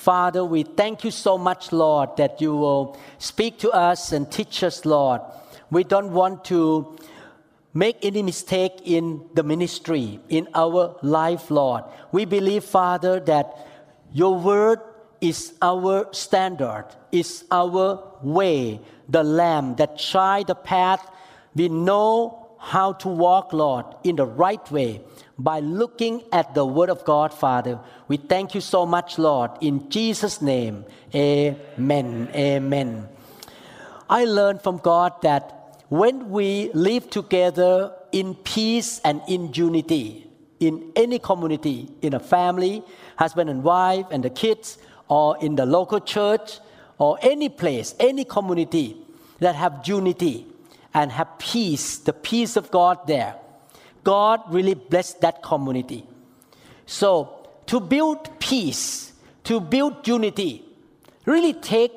Father, we thank you so much, Lord, that you will speak to us and teach us, Lord. We don't want to make any mistake in the ministry, in our life, Lord. We believe, Father, that your word is our standard, is our way, the lamb that shine the path. We know how to walk, Lord, in the right way by looking at the Word of God, Father. We thank you so much, Lord. In Jesus' name, amen. Amen. I learned from God that when we live together in peace and in unity, in any community, in a family, husband and wife, and the kids, or in the local church, or any place, any community that have unity and have peace, the peace of God there, God really blessed that community. So to build peace, to build unity, really take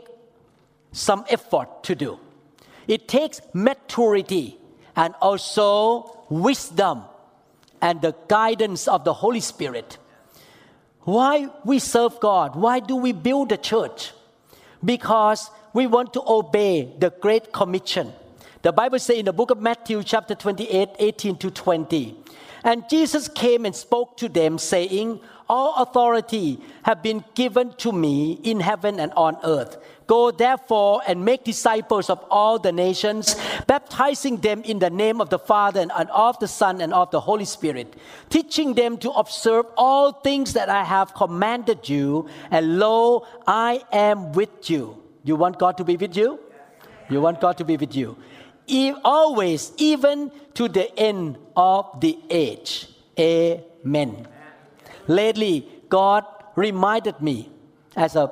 some effort to do. It takes maturity and also wisdom and the guidance of the Holy Spirit. Why we serve God? Why do we build the church? Because we want to obey the Great Commission. The Bible says in the book of Matthew, chapter 28, 18 to 20. And Jesus came and spoke to them, saying, All authority have been given to me in heaven and on earth. Go therefore and make disciples of all the nations, baptizing them in the name of the Father and of the Son and of the Holy Spirit, teaching them to observe all things that I have commanded you. And lo, I am with you. You want God to be with you? You want God to be with you. Always, even to the end of the age. Amen. Lately, God reminded me as a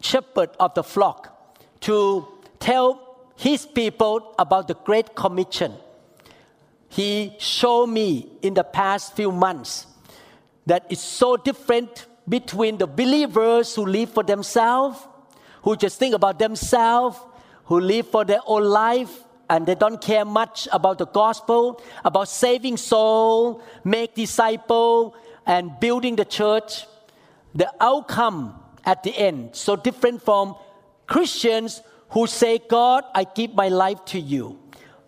shepherd of the flock to tell his people about the Great Commission. He showed me in the past few months that it's so different between the believers who live for themselves, who just think about themselves, who live for their own life, and they don't care much about the gospel, about saving soul, make disciple, and building the church. The outcome at the end so different from Christians who say, "God, I give my life to you.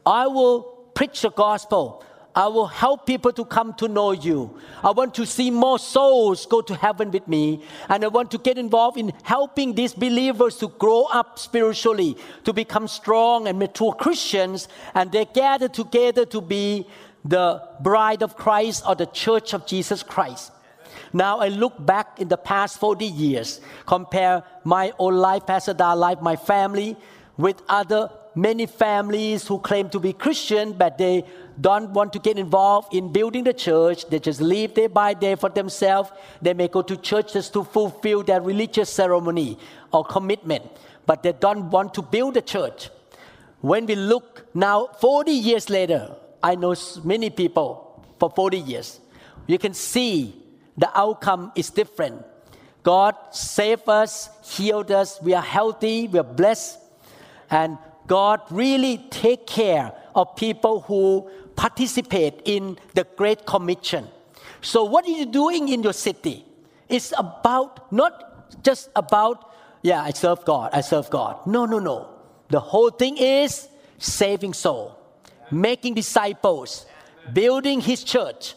I will preach the gospel. I will help people to come to know you. I want to see more souls go to heaven with me. And I want to get involved in helping these believers to grow up spiritually, to become strong and mature Christians. And they gather together to be the bride of Christ or the church of Jesus Christ. Now I look back in the past 40 years, compare my own life, Pastor Da life, my family, with other many families who claim to be Christian, but they don't want to get involved in building the church. They just live day by day for themselves. They may go to church just to fulfill their religious ceremony or commitment, but they don't want to build the church. When we look now, 40 years later, I know many people for 40 years. You can see the outcome is different. God saved us, healed us, we are healthy, we are blessed, and God really take care of people who participate in the Great Commission. So, what are you doing in your city? It's about not just about, yeah, I serve God, I serve God. No, no, no. The whole thing is saving soul, making disciples, building His church.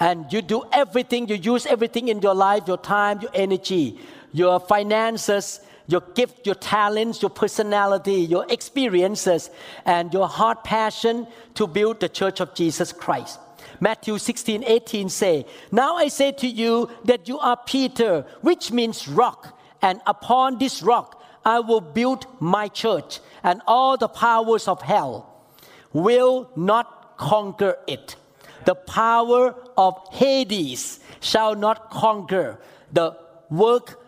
And you do everything, you use everything in your life, your time, your energy, your finances, your gift, your talents, your personality, your experiences, and your heart passion to build the church of Jesus Christ. Matthew 16, 18 say, Now I say to you that you are Peter, which means rock, and upon this rock I will build my church, and all the powers of hell will not conquer it. The power of Hades shall not conquer the work,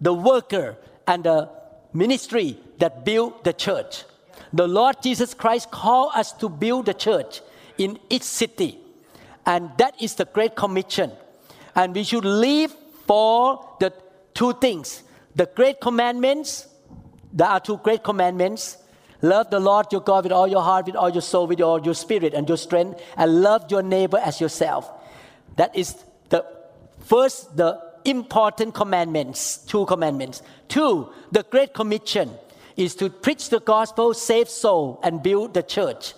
the worker and the ministry that build the church. The Lord Jesus Christ called us to build the church in each city. And that is the Great Commission. And we should live for the two things the Great Commandments. There are two great commandments. Love the Lord your God with all your heart, with all your soul, with all your spirit and your strength, and love your neighbor as yourself. That is the first, the important commandments, two commandments. Two, the Great Commission is to preach the gospel, save soul, and build the church.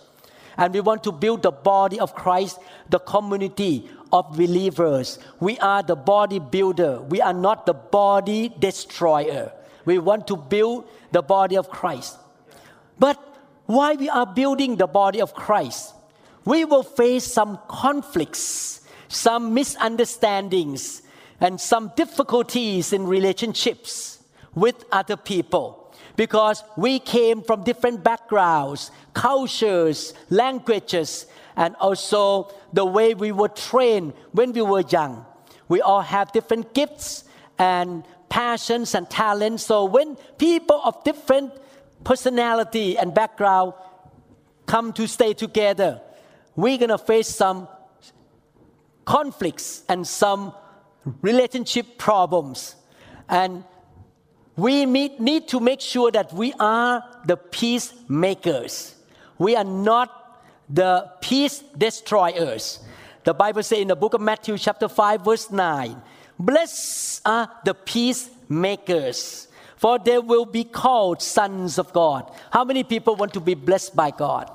And we want to build the body of Christ, the community of believers. We are the body builder. We are not the body destroyer. We want to build the body of Christ. But why we are building the body of Christ? We will face some conflicts, some misunderstandings, and some difficulties in relationships with other people because we came from different backgrounds, cultures, languages, and also the way we were trained when we were young. We all have different gifts and passions and talents. So when people of different personality and background come to stay together, we're gonna face some conflicts and some relationship problems. And we need to make sure that we are the peacemakers. We are not the peace destroyers. The Bible says in the book of Matthew, chapter 5, verse 9, Blessed are the peacemakers, for they will be called sons of God. How many people want to be blessed by God?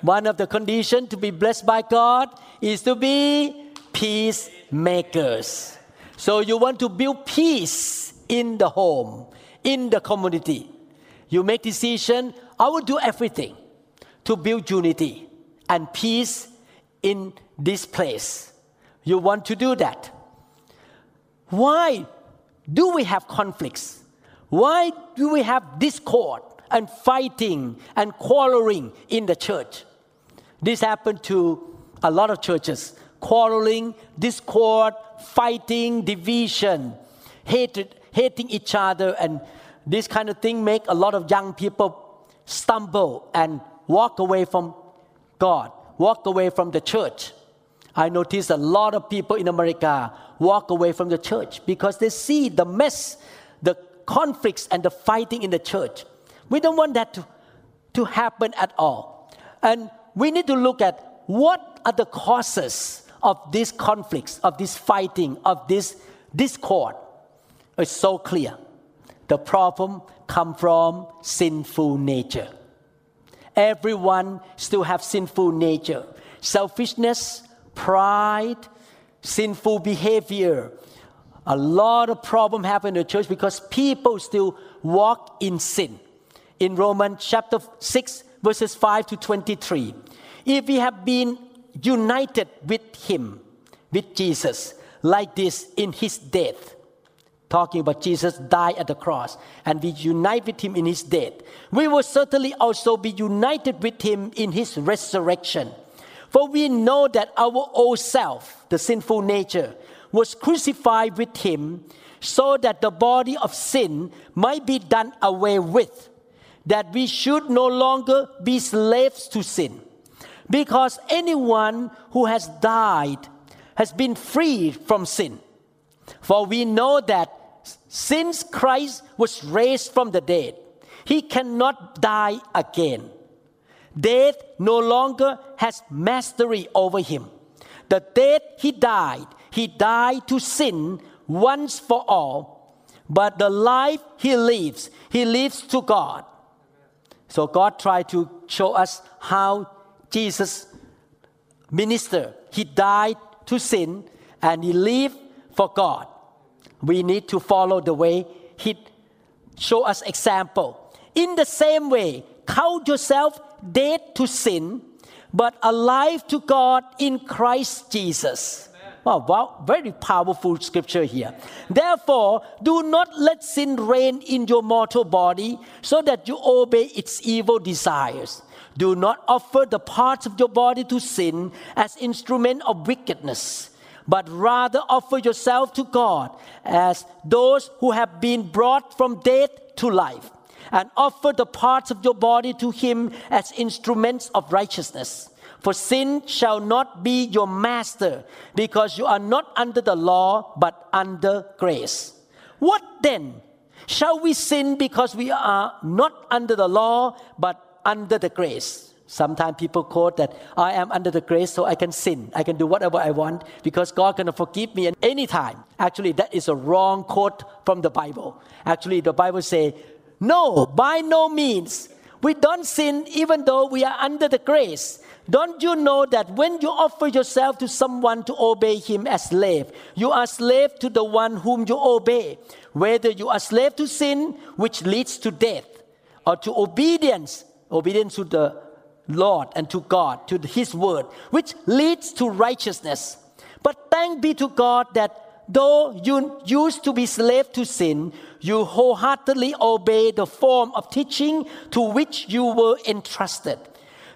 One of the conditions to be blessed by God is to be peacemakers. So you want to build peace in the home, in the community. You make decision, I will do everything to build unity and peace in this place. You want to do that. Why do we have conflicts? Why do we have discord and fighting and quarreling in the church? This happened to a lot of churches. Quarreling, discord, fighting, division, hatred, hating each other, and this kind of thing make a lot of young people stumble and walk away from God, walk away from the church. I notice a lot of people in America walk away from the church because they see the mess, the conflicts, and the fighting in the church. We don't want that to, to happen at all. And we need to look at what are the causes of these conflicts, of this fighting, of this discord. It's so clear. The problem come from sinful nature. Everyone still have sinful nature. Selfishness, pride, sinful behavior. A lot of problem happen in the church because people still walk in sin. In Romans chapter 6 verses 5 to 23. If we have been united with him, with Jesus, like this in his death, talking about Jesus died at the cross and we unite with him in his death, we will certainly also be united with him in his resurrection. For we know that our old self, the sinful nature, was crucified with him so that the body of sin might be done away with, that we should no longer be slaves to sin. Because anyone who has died has been freed from sin. For we know that since Christ was raised from the dead, he cannot die again. Death no longer has mastery over him. The death he died, he died to sin once for all. But the life he lives, he lives to God. So God tried to show us how Jesus ministered. He died to sin and he lived for God we need to follow the way He show us example. In the same way, count yourself dead to sin, but alive to God in Christ Jesus. Wow, wow, very powerful scripture here. Therefore, do not let sin reign in your mortal body so that you obey its evil desires. Do not offer the parts of your body to sin as instrument of wickedness but rather offer yourself to God as those who have been brought from death to life, and offer the parts of your body to Him as instruments of righteousness. For sin shall not be your master, because you are not under the law, but under grace. What then? Shall we sin because we are not under the law, but under the grace? Sometimes people quote that I am under the grace so I can sin. I can do whatever I want because God can forgive me at any time. Actually, that is a wrong quote from the Bible. Actually, the Bible say, no, by no means. We don't sin even though we are under the grace. Don't you know that when you offer yourself to someone to obey him as slave, you are slave to the one whom you obey, whether you are slave to sin, which leads to death, or to obedience, obedience to the Lord and to God, to His word, which leads to righteousness. But thank be to God that though you used to be slave to sin, you wholeheartedly obey the form of teaching to which you were entrusted.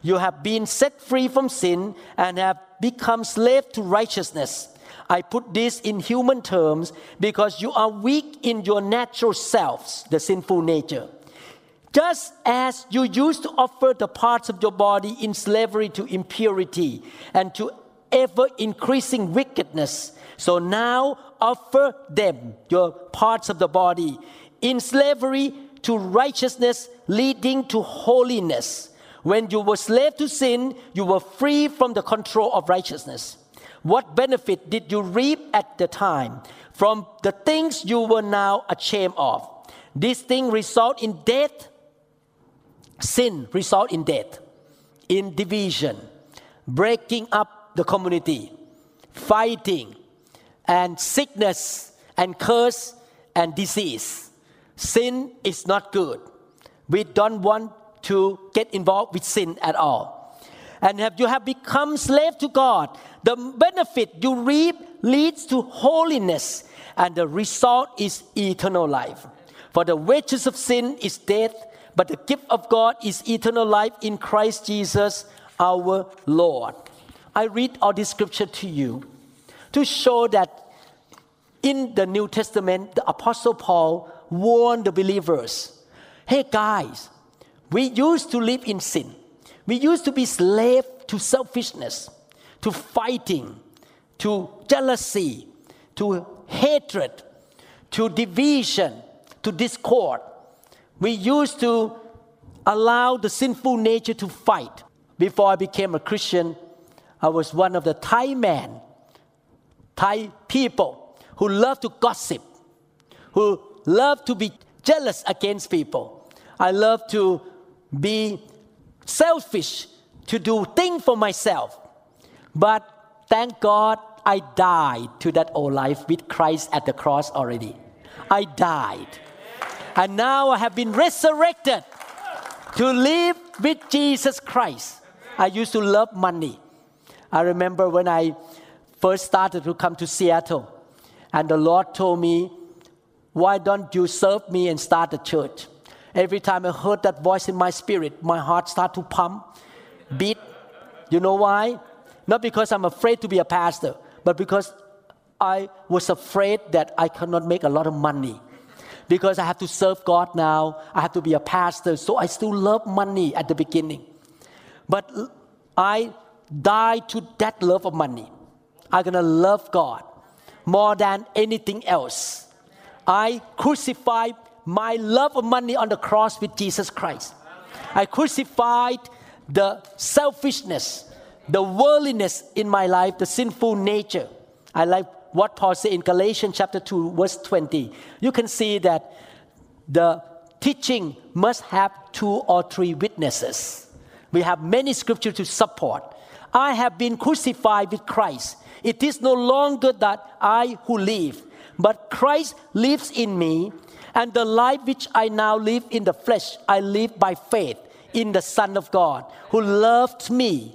You have been set free from sin and have become slave to righteousness. I put this in human terms because you are weak in your natural selves, the sinful nature. Just as you used to offer the parts of your body in slavery to impurity and to ever increasing wickedness, so now offer them, your parts of the body, in slavery to righteousness leading to holiness. When you were slave to sin, you were free from the control of righteousness. What benefit did you reap at the time from the things you were now ashamed of? This thing result in death sin result in death, in division, breaking up the community, fighting, and sickness, and curse, and disease. Sin is not good. We don't want to get involved with sin at all. And if you have become slave to God, the benefit you reap leads to holiness, and the result is eternal life. For the wages of sin is death, but the gift of God is eternal life in Christ Jesus our Lord. I read all this scripture to you to show that in the New Testament, the Apostle Paul warned the believers hey guys, we used to live in sin. We used to be slave to selfishness, to fighting, to jealousy, to hatred, to division, to discord. We used to allow the sinful nature to fight. Before I became a Christian, I was one of the Thai men, Thai people who love to gossip, who love to be jealous against people. I love to be selfish, to do things for myself. But thank God I died to that old life with Christ at the cross already. I died. And now I have been resurrected to live with Jesus Christ. I used to love money. I remember when I first started to come to Seattle, and the Lord told me, Why don't you serve me and start a church? Every time I heard that voice in my spirit, my heart started to pump, beat. You know why? Not because I'm afraid to be a pastor, but because I was afraid that I cannot make a lot of money because I have to serve God now. I have to be a pastor. So I still love money at the beginning. But I die to that love of money. I'm going to love God more than anything else. I crucified my love of money on the cross with Jesus Christ. I crucified the selfishness, the worldliness in my life, the sinful nature. I like what Paul said in Galatians chapter 2, verse 20. You can see that the teaching must have two or three witnesses. We have many scriptures to support. I have been crucified with Christ. It is no longer that I who live, but Christ lives in me, and the life which I now live in the flesh, I live by faith in the Son of God who loved me.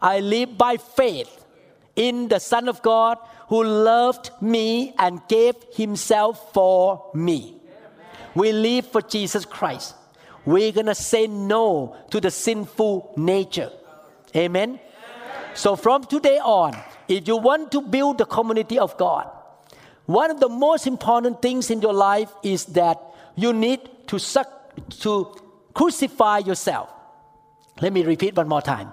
I live by faith in the Son of God who loved me and gave himself for me. We live for Jesus Christ. We're going to say no to the sinful nature. Amen. So from today on, if you want to build the community of God, one of the most important things in your life is that you need to, suck, to crucify yourself. Let me repeat one more time.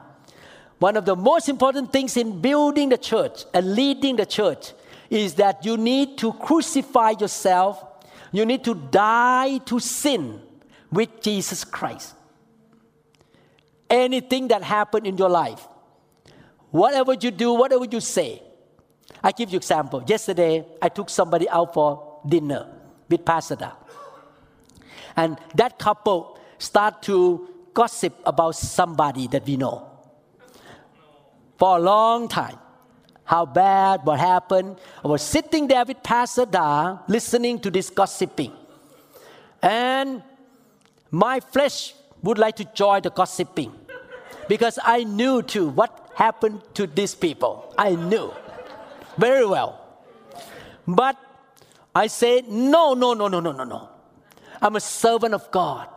One of the most important things in building the church and leading the church is that you need to crucify yourself. You need to die to sin with Jesus Christ. Anything that happened in your life, whatever you do, whatever you say. I give you example. Yesterday, I took somebody out for dinner with Pastor. Da. And that couple start to gossip about somebody that we know for a long time. How bad, what happened. I was sitting there with Pastor Da, listening to this gossiping. And my flesh would like to join the gossiping because I knew too what happened to these people. I knew very well. But I said, no, no, no, no, no, no, no. I'm a servant of God.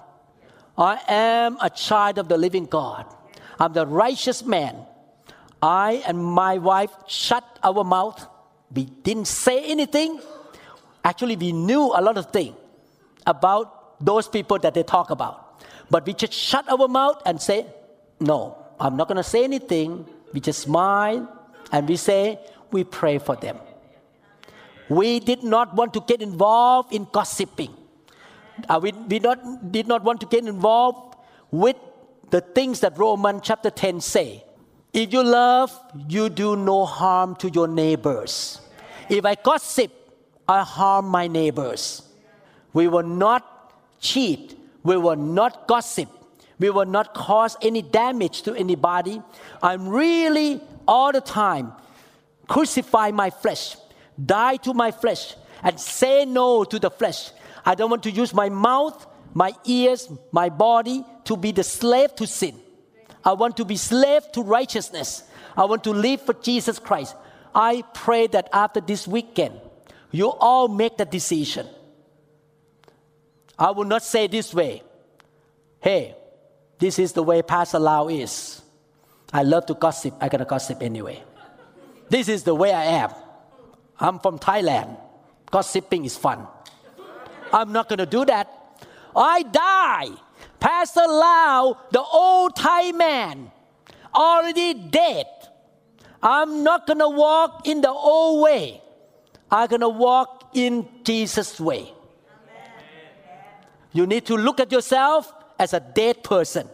I am a child of the living God. I'm the righteous man. I and my wife shut our mouth. We didn't say anything. Actually, we knew a lot of things about those people that they talk about. But we just shut our mouth and say, No, I'm not going to say anything. We just smile and we say, We pray for them. We did not want to get involved in gossiping. Uh, we we not, did not want to get involved with the things that Romans chapter 10 say. If you love, you do no harm to your neighbors. If I gossip, I harm my neighbors. We will not cheat. We will not gossip. We will not cause any damage to anybody. I'm really all the time crucify my flesh, die to my flesh, and say no to the flesh. I don't want to use my mouth, my ears, my body to be the slave to sin. I want to be slave to righteousness. I want to live for Jesus Christ. I pray that after this weekend, you all make the decision. I will not say this way. Hey, this is the way Pastor Lau is. I love to gossip. I'm gonna gossip anyway. This is the way I am. I'm from Thailand. Gossiping is fun. I'm not gonna do that. I die. Pastor Lau, the old Thai man, already dead. I'm not gonna walk in the old way. I'm gonna walk in Jesus' way. You need to look at yourself as a dead person.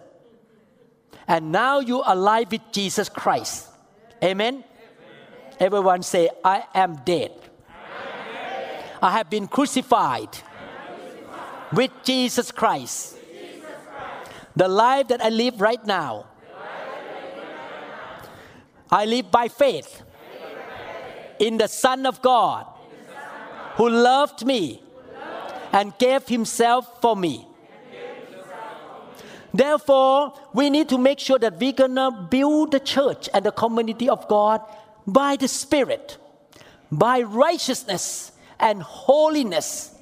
And now you are alive with Jesus Christ. Amen. Everyone say, I am dead. I have been crucified with Jesus Christ. The life that I live right now, I live by faith in the Son of God who loved me and gave himself for me. Therefore, we need to make sure that we're gonna build the church and the community of God by the Spirit, by righteousness and holiness.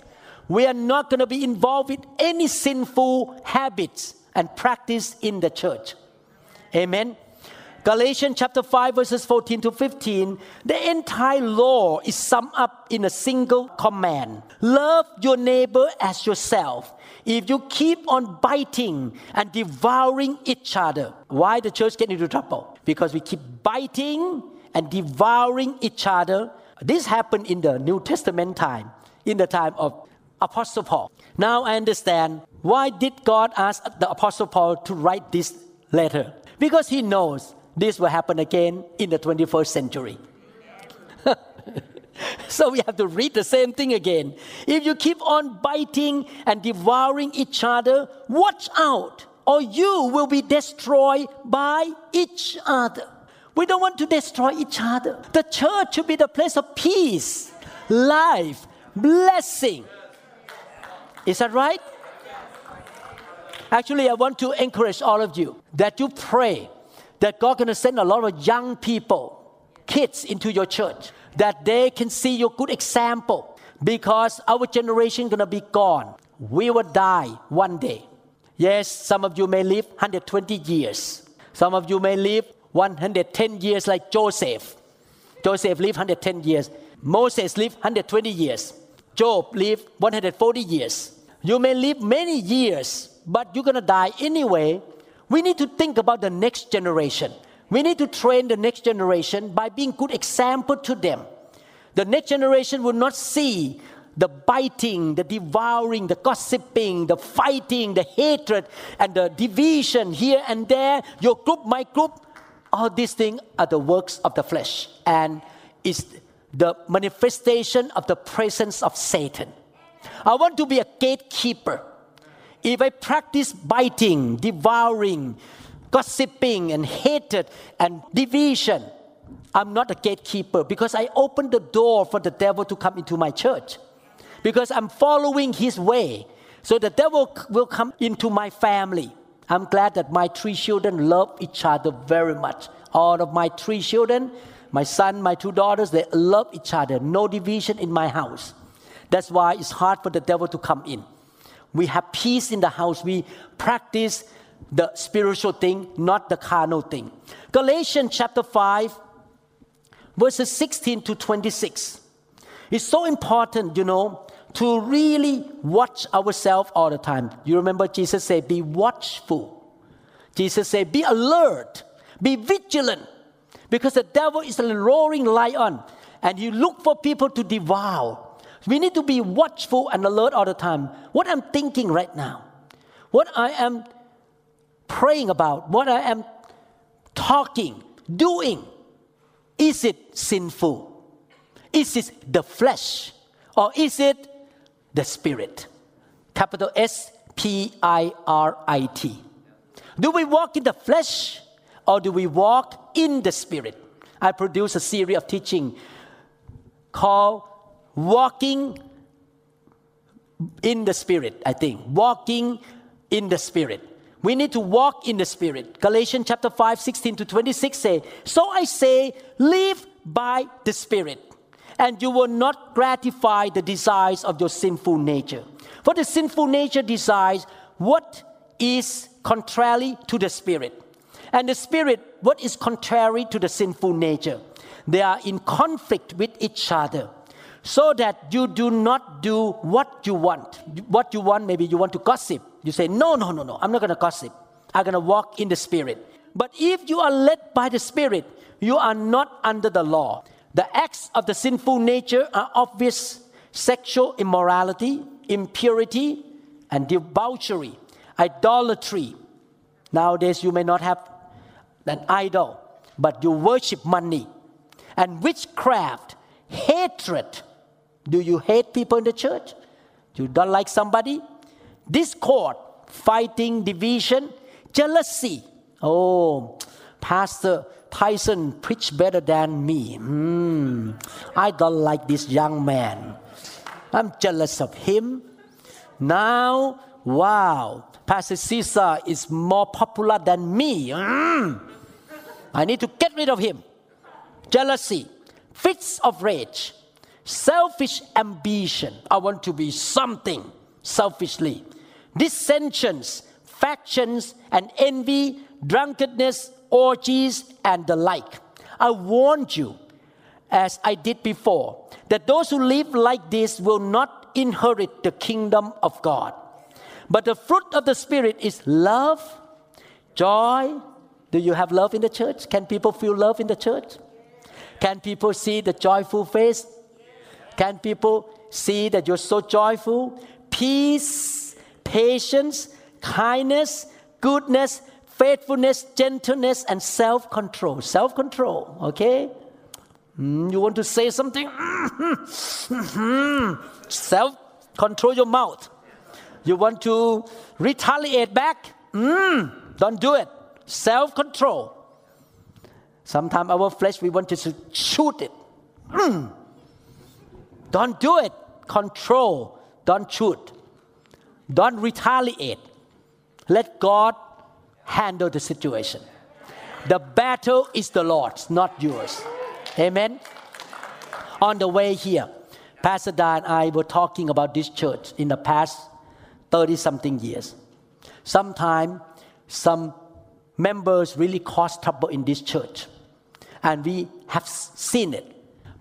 We are not gonna be involved with any sinful habits and practice in the church. Amen. Galatians chapter 5, verses 14 to 15, the entire law is summed up in a single command Love your neighbor as yourself. If you keep on biting and devouring each other, why the church get into trouble? Because we keep biting and devouring each other. This happened in the New Testament time, in the time of Apostle Paul. Now I understand why did God ask the Apostle Paul to write this letter? Because he knows this will happen again in the 21st century. so we have to read the same thing again. If you keep on biting and devouring each other, watch out, or you will be destroyed by each other. We don't want to destroy each other. The church should be the place of peace, life, blessing. Is that right? Actually, I want to encourage all of you that you pray that God going to send a lot of young people, kids into your church, that they can see your good example because our generation going to be gone. We will die one day. Yes, some of you may live 120 years. Some of you may live 110 years like Joseph Joseph lived 110 years. Moses lived 120 years. Job lived 140 years. You may live many years, but you're going to die anyway. We need to think about the next generation. We need to train the next generation by being good example to them. The next generation will not see the biting, the devouring, the gossiping, the fighting, the hatred, and the division here and there, your group, my group, all these things are the works of the flesh and is the manifestation of the presence of Satan. I want to be a gatekeeper. If I practice biting, devouring, gossiping, and hatred and division, I'm not a gatekeeper because I open the door for the devil to come into my church because I'm following his way. So the devil will come into my family. I'm glad that my three children love each other very much. All of my three children, my son, my two daughters, they love each other. No division in my house. That's why it's hard for the devil to come in. We have peace in the house. We practice the spiritual thing, not the carnal thing. Galatians chapter 5, verses 16 to 26. It's so important, you know, to really watch ourselves all the time. You remember Jesus said, Be watchful. Jesus said, Be alert, be vigilant, because the devil is a roaring lion and you look for people to devour. We need to be watchful and alert all the time. What I'm thinking right now, what I am praying about, what I am talking, doing, is it sinful? Is it the flesh? Or is it the Spirit. Capital S P I R I T. Do we walk in the flesh or do we walk in the Spirit? I produce a series of teaching called Walking in the Spirit, I think. Walking in the Spirit. We need to walk in the Spirit. Galatians chapter 5, 16 to 26 say, So I say, live by the Spirit and you will not gratify the desires of your sinful nature. For the sinful nature desires what is contrary to the spirit, and the spirit what is contrary to the sinful nature. They are in conflict with each other, so that you do not do what you want. What you want, maybe you want to gossip. You say, No, no, no, no, I'm not going to gossip. I'm going to walk in the spirit. But if you are led by the spirit, you are not under the law. The acts of the sinful nature are obvious sexual immorality, impurity, and debauchery, idolatry. Nowadays, you may not have an idol, but you worship money. And witchcraft, hatred. Do you hate people in the church? You don't like somebody? Discord, fighting, division, jealousy. Oh, Pastor, Tyson preach better than me. Hmm. I don't like this young man. I'm jealous of him. Now, wow, Pastor Caesar is more popular than me. Mm. I need to get rid of him. Jealousy, fits of rage, selfish ambition. I want to be something selfishly. Dissensions, factions, and envy, drunkenness, orgies, and the like. I warned you, as I did before, that those who live like this will not inherit the kingdom of God. But the fruit of the Spirit is love, joy. Do you have love in the church? Can people feel love in the church? Can people see the joyful face? Can people see that you're so joyful? Peace, patience, kindness, goodness, faithfulness, gentleness, and self control. Self control, okay? Mm, you want to say something? self control your mouth. You want to retaliate back? Mm, don't do it. Self control. Sometimes our flesh, we want to shoot it. Mm. Don't do it. Control. Don't shoot. Don't retaliate. Let God handle the situation. The battle is the Lord's, not yours. Amen. On the way here, Pastor Dan and I were talking about this church in the past 30 something years. Sometimes some members really cause trouble in this church. And we have seen it.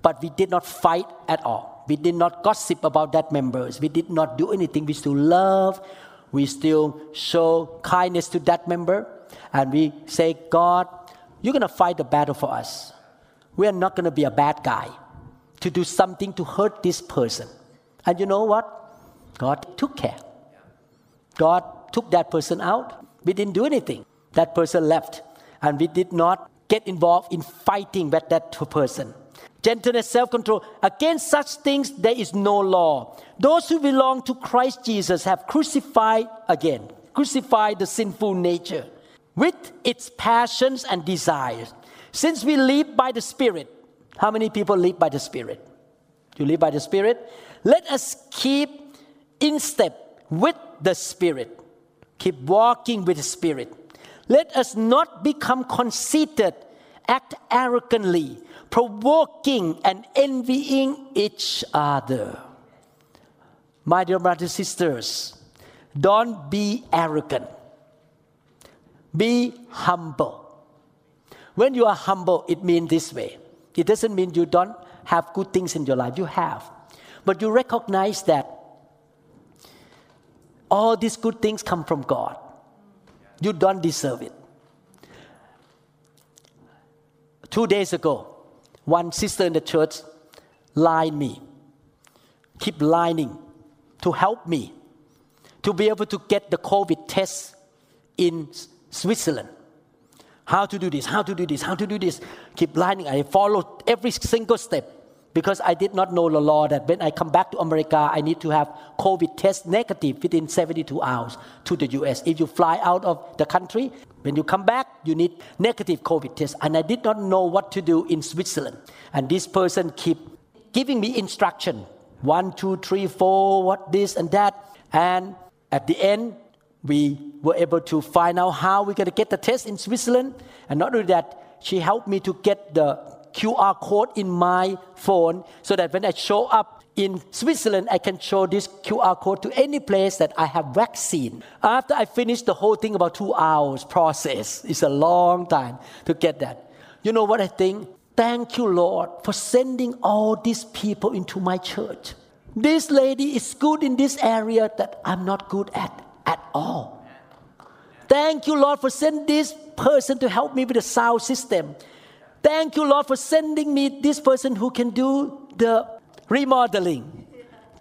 but we did not fight at all. We did not gossip about that members. We did not do anything. We still love. We still show kindness to that member. And we say, God, you're going to fight the battle for us. We are not going to be a bad guy to do something to hurt this person. And you know what? God took care. God took that person out. We didn't do anything. That person left. And we did not get involved in fighting with that person. Gentleness, self control. Against such things, there is no law. Those who belong to Christ Jesus have crucified again, crucified the sinful nature with its passions and desires. Since we live by the Spirit, how many people live by the Spirit? You live by the Spirit? Let us keep in step with the Spirit. Keep walking with the Spirit. Let us not become conceited, act arrogantly, provoking and envying each other. My dear brothers and sisters, don't be arrogant. Be humble. When you are humble, it means this way. It doesn't mean you don't have good things in your life. You have. But you recognize that all these good things come from God. You don't deserve it. Two days ago, one sister in the church lied me, keep lying to help me to be able to get the COVID test in Switzerland. How to do this, how to do this, how to do this. Keep lining. I followed every single step because I did not know the law that when I come back to America, I need to have COVID test negative within 72 hours to the US. If you fly out of the country, when you come back, you need negative COVID test. And I did not know what to do in Switzerland. And this person keep giving me instruction. One, two, three, four, what this and that. And at the end, we were able to find out how we're going to get the test in Switzerland. And not only that, she helped me to get the QR code in my phone so that when I show up in Switzerland, I can show this QR code to any place that I have vaccine. After I finished the whole thing about two hours process, it's a long time to get that. You know what I think? Thank you, Lord, for sending all these people into my church. This lady is good in this area that I'm not good at at all. Thank you, Lord, for sending this person to help me with the sound system. Thank you, Lord, for sending me this person who can do the remodeling,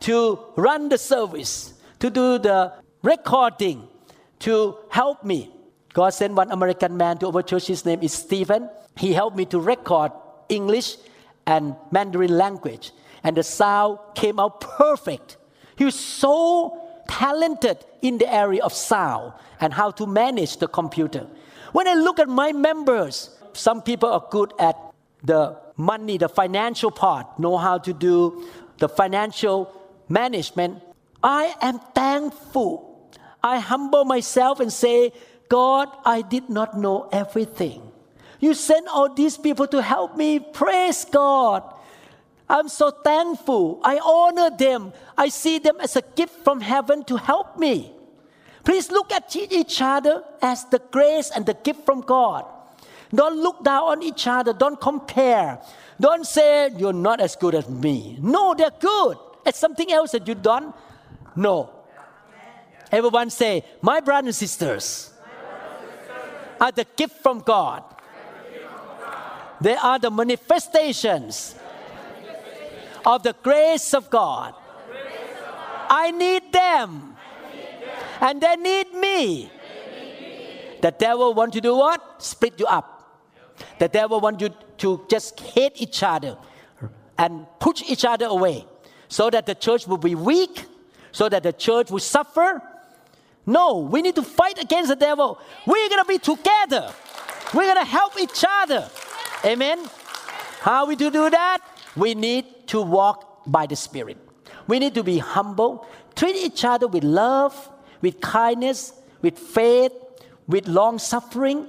to run the service, to do the recording, to help me. God sent one American man to our church. His name is Stephen. He helped me to record English and Mandarin language. And the sound came out perfect. He was so talented in the area of sound and how to manage the computer. When I look at my members, some people are good at the money, the financial part, know how to do the financial management. I am thankful. I humble myself and say, God, I did not know everything. You sent all these people to help me. Praise God. I'm so thankful. I honor them. I see them as a gift from heaven to help me. Please look at each other as the grace and the gift from God. Don't look down on each other. Don't compare. Don't say you're not as good as me. No, they're good. It's something else that you don't know. Everyone say, My brothers and sisters are the gift from God. They are the manifestations of the grace of God. I need them. And they need me. The devil want to do what? Split you up. The devil want you to just hate each other and push each other away so that the church will be weak, so that the church will suffer. No, we need to fight against the devil. We're going to be together. We're going to help each other. Amen. How we do do that? We need to walk by the Spirit. We need to be humble, treat each other with love, with kindness, with faith, with long suffering,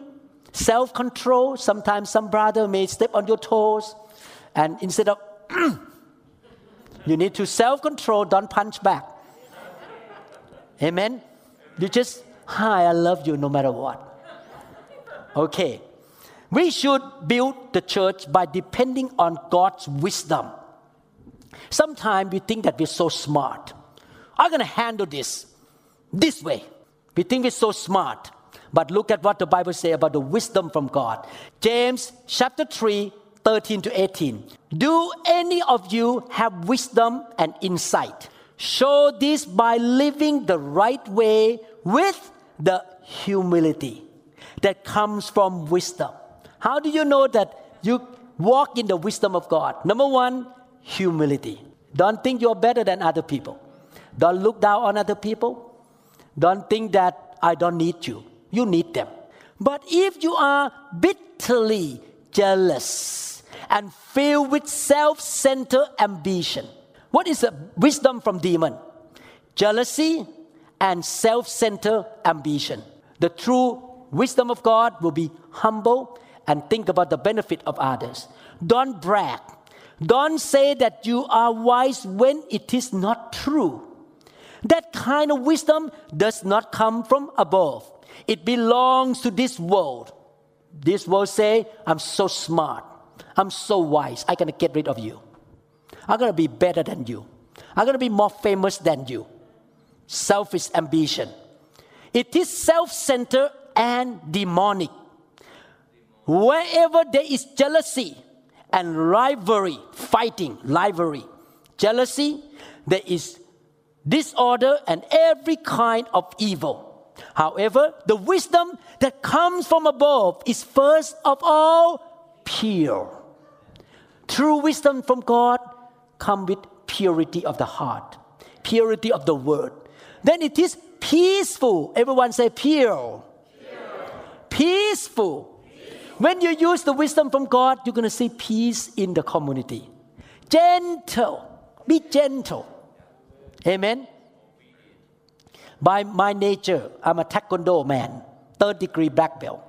self control. Sometimes some brother may step on your toes, and instead of you need to self control, don't punch back. Amen. You just, hi, I love you no matter what. Okay. We should build the church by depending on God's wisdom. Sometimes we think that we're so smart. I'm going to handle this this way. We think we're so smart. But look at what the Bible says about the wisdom from God. James chapter 3, 13 to 18. Do any of you have wisdom and insight? Show this by living the right way with the humility that comes from wisdom. How do you know that you walk in the wisdom of God? Number one, humility. Don't think you're better than other people. Don't look down on other people. Don't think that I don't need you. You need them. But if you are bitterly jealous and filled with self centered ambition, what is the wisdom from demon? Jealousy and self centered ambition. The true wisdom of God will be humble and think about the benefit of others. Don't brag. Don't say that you are wise when it is not true. That kind of wisdom does not come from above. It belongs to this world. This world say, I'm so smart. I'm so wise. I'm going to get rid of you. I'm going to be better than you. I'm going to be more famous than you. Selfish ambition. It is self centered and demonic. Wherever there is jealousy and rivalry, fighting, rivalry, jealousy, there is disorder and every kind of evil. However, the wisdom that comes from above is first of all pure. True wisdom from God come with purity of the heart, purity of the word. Then it is peaceful. Everyone say pure. pure. Peaceful. When you use the wisdom from God, you're going to see peace in the community. Gentle. Be gentle. Amen. By my nature, I'm a taekwondo man, third degree black belt.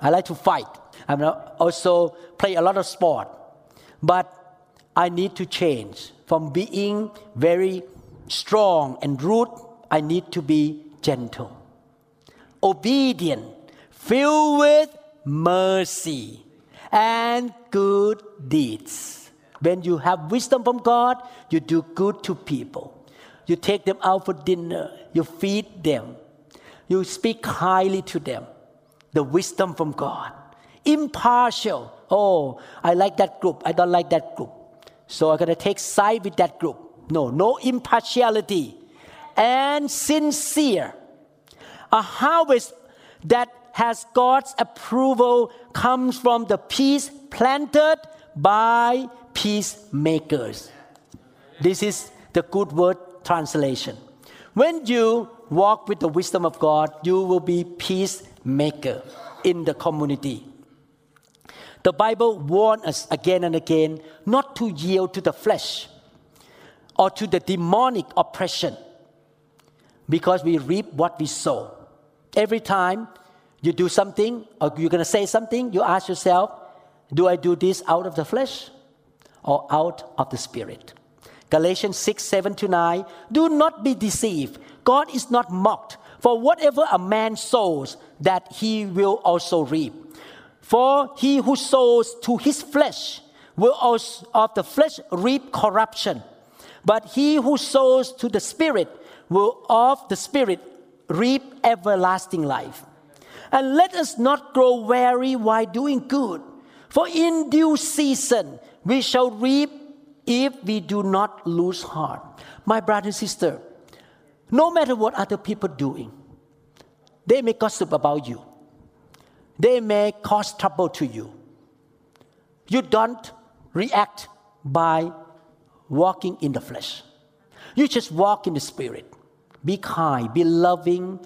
I like to fight. I also play a lot of sport. But I need to change from being very strong and rude. I need to be gentle, obedient, filled with mercy and good deeds. When you have wisdom from God, you do good to people. You take them out for dinner, you feed them, you speak highly to them. The wisdom from God. Impartial. Oh, I like that group, I don't like that group. So I'm going to take side with that group. No, no impartiality. And sincere. A harvest that has God's approval comes from the peace planted by peacemakers. This is the God's Word translation. When you walk with the wisdom of God, you will be peacemaker in the community. The Bible warns us again and again not to yield to the flesh or to the demonic oppression because we reap what we sow. Every time you do something or you're going to say something, you ask yourself, do I do this out of the flesh or out of the spirit? Galatians 6 7 to 9. Do not be deceived. God is not mocked. For whatever a man sows, that he will also reap. For he who sows to his flesh will also of the flesh reap corruption. But he who sows to the Spirit will of the Spirit reap everlasting life. And let us not grow weary while doing good, for in due season we shall reap if we do not lose heart. My brother and sister, no matter what other people doing, they may gossip about you they may cause trouble to you. You don't react by walking in the flesh. You just walk in the spirit. Be kind, be loving,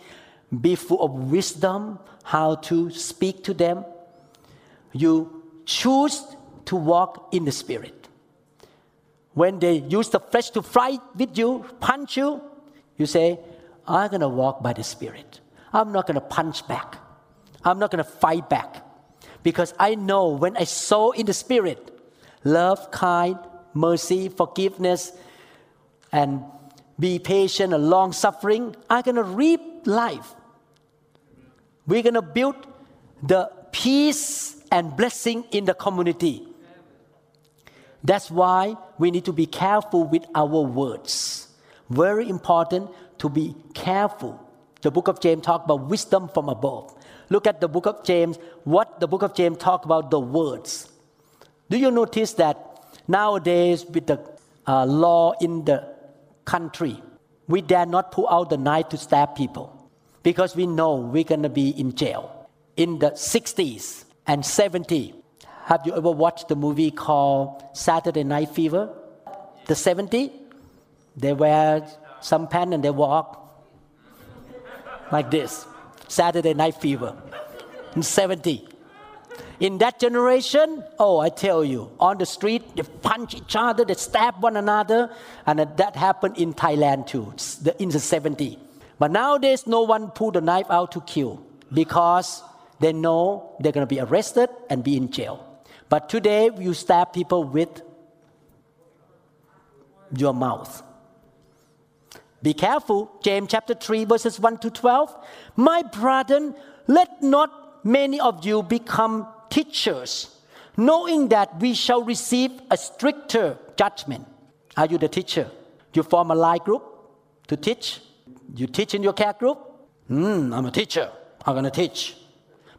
be full of wisdom, how to speak to them. You choose to walk in the spirit. When they use the flesh to fight with you, punch you, you say, I'm going to walk by the spirit. I'm not going to punch back. I'm not going to fight back because I know when I sow in the spirit, love, kind, mercy, forgiveness, and be patient and long suffering, I'm going to reap life. We're going to build the peace and blessing in the community. That's why we need to be careful with our words. Very important to be careful. The book of James talk about wisdom from above. Look at the book of James, what the book of James talk about the words. Do you notice that nowadays with the uh, law in the country, we dare not pull out the knife to stab people because we know we're going to be in jail. In the 60s and 70s, have you ever watched the movie called Saturday Night Fever? The 70s? They wear some pants and they walk like this. Saturday Night Fever. In 70. In that generation, oh, I tell you, on the street, they punch each other, they stab one another, and that happened in Thailand too, in the 70s. But nowadays, no one pull the knife out to kill because they know they're going to be arrested and be in jail. But today, you stab people with your mouth. Be careful. James chapter 3, verses 1 to 12. My brethren, let not many of you become teachers, knowing that we shall receive a stricter judgment. Are you the teacher? You form a life group to teach? You teach in your care group? Hmm, I'm a teacher. I'm going to teach.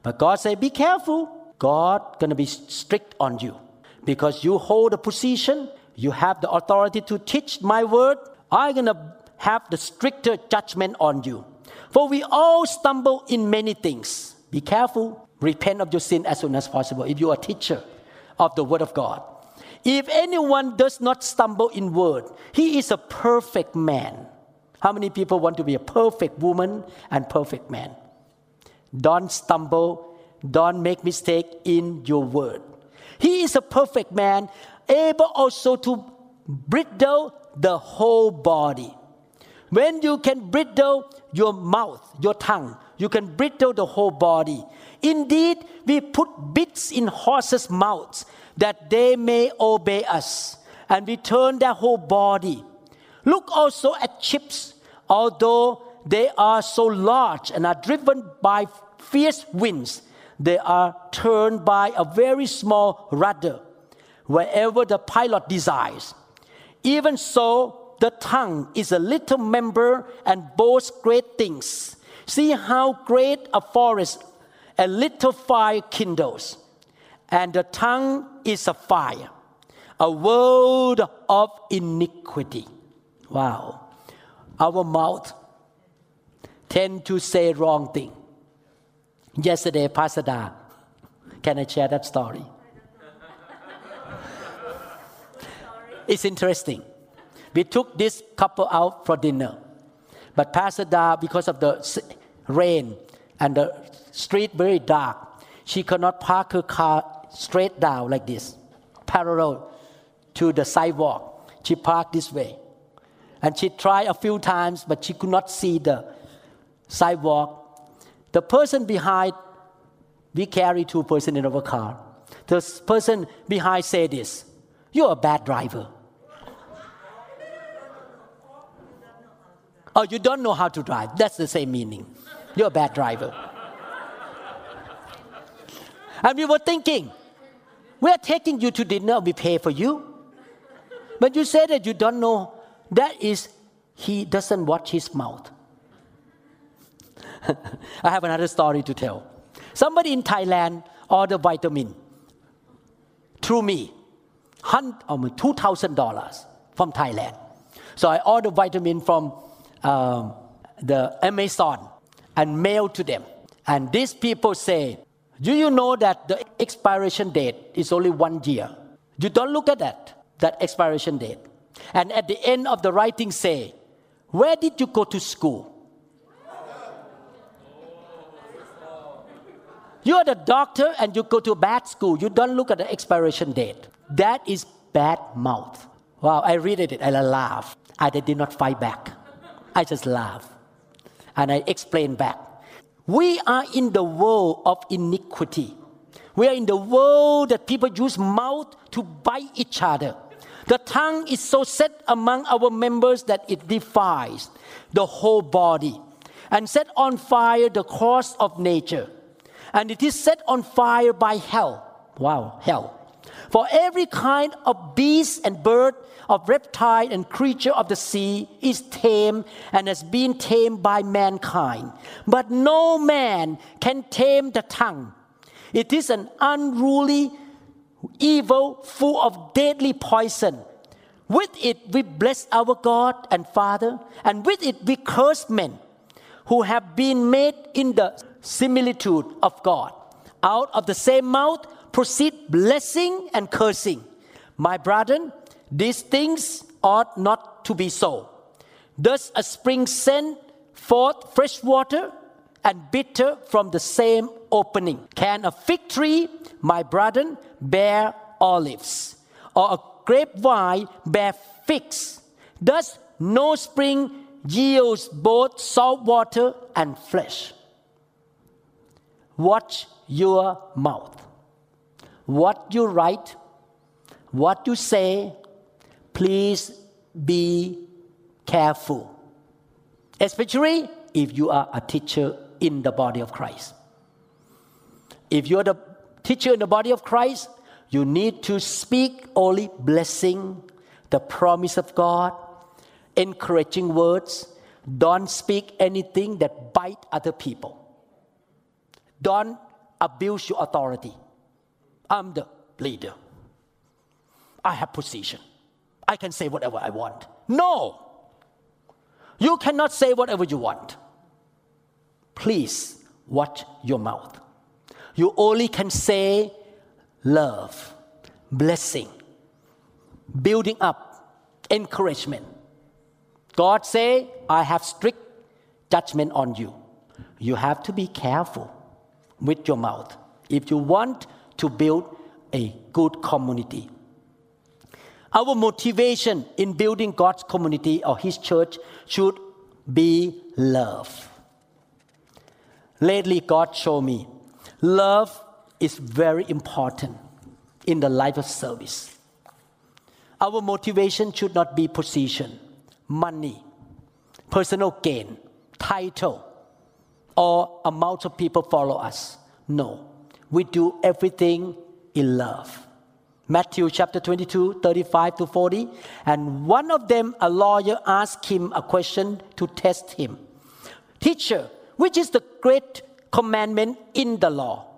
But God said, be careful. God going to be strict on you because you hold a position. You have the authority to teach my word. I'm going to have the stricter judgment on you. For we all stumble in many things. Be careful. Repent of your sin as soon as possible if you are a teacher of the Word of God. If anyone does not stumble in word, he is a perfect man. How many people want to be a perfect woman and perfect man? Don't stumble, don't make mistake in your word. He is a perfect man, able also to bridle the whole body. When you can bridle your mouth, your tongue, you can bridle the whole body. Indeed, we put bits in horses' mouths that they may obey us, and we turn their whole body. Look also at ships, although they are so large and are driven by fierce winds, they are turned by a very small rudder wherever the pilot desires. Even so, the tongue is a little member and boasts great things. See how great a forest a little fire kindles. And the tongue is a fire, a world of iniquity. Wow. Our mouth tend to say wrong thing. Yesterday, Pastor Da, can I share that story? it's interesting. We took this couple out for dinner. But Pastor Da, because of the rain and the street very dark, she could not park her car straight down like this, parallel to the sidewalk. She parked this way. And she tried a few times, but she could not see the sidewalk. The person behind, we carry two person in our car. The person behind say this, you're a bad driver. Oh, you don't know how to drive. That's the same meaning. You're a bad driver. and we were thinking, we're taking you to dinner, we pay for you. But you say that you don't know. That is, he doesn't watch his mouth. I have another story to tell. Somebody in Thailand ordered vitamin through me, $2,000 from Thailand. So I ordered vitamin from um, the Amazon and mail to them. And these people say, Do you know that the expiration date is only one year? You don't look at that, that expiration date. And at the end of the writing, say, Where did you go to school? You are the doctor and you go to a bad school. You don't look at the expiration date. That is bad mouth. Wow, I read it and I laugh. I did not fight back. I just laugh. And I explain back. We are in the world of iniquity. We are in the world that people use mouth to bite each other. The tongue is so set among our members that it defies the whole body and set on fire the course of nature. And it is set on fire by hell. Wow, hell. For every kind of beast and bird, of reptile and creature of the sea is tamed and has been tamed by mankind. But no man can tame the tongue. It is an unruly evil full of deadly poison. With it we bless our God and Father, and with it we curse men who have been made in the similitude of God. Out of the same mouth proceed blessing and cursing. My brethren, these things ought not to be so. Does a spring send forth fresh water and bitter from the same opening? Can a fig tree, my brethren, bear olives? Or a grapevine bear figs? Does no spring yields both salt water and flesh? Watch your mouth. What you write, what you say, please be careful. Especially if you are a teacher in the body of Christ. If you're the teacher in the body of Christ, you need to speak only blessing, the promise of God, encouraging words. Don't speak anything that bite other people. Don't abuse your authority. I'm the leader. I have position. I can say whatever I want. No. You cannot say whatever you want. Please watch your mouth. You only can say love, blessing, building up, encouragement. God say, I have strict judgment on you. You have to be careful with your mouth if you want to build a good community. Our motivation in building God's community or His church should be love. Lately, God showed me love is very important in the life of service. Our motivation should not be position, money, personal gain, title, or amount of people follow us. No, we do everything in love. Matthew chapter 22, 35 to 40. And one of them, a lawyer, asked him a question to test him Teacher, which is the great commandment in the law?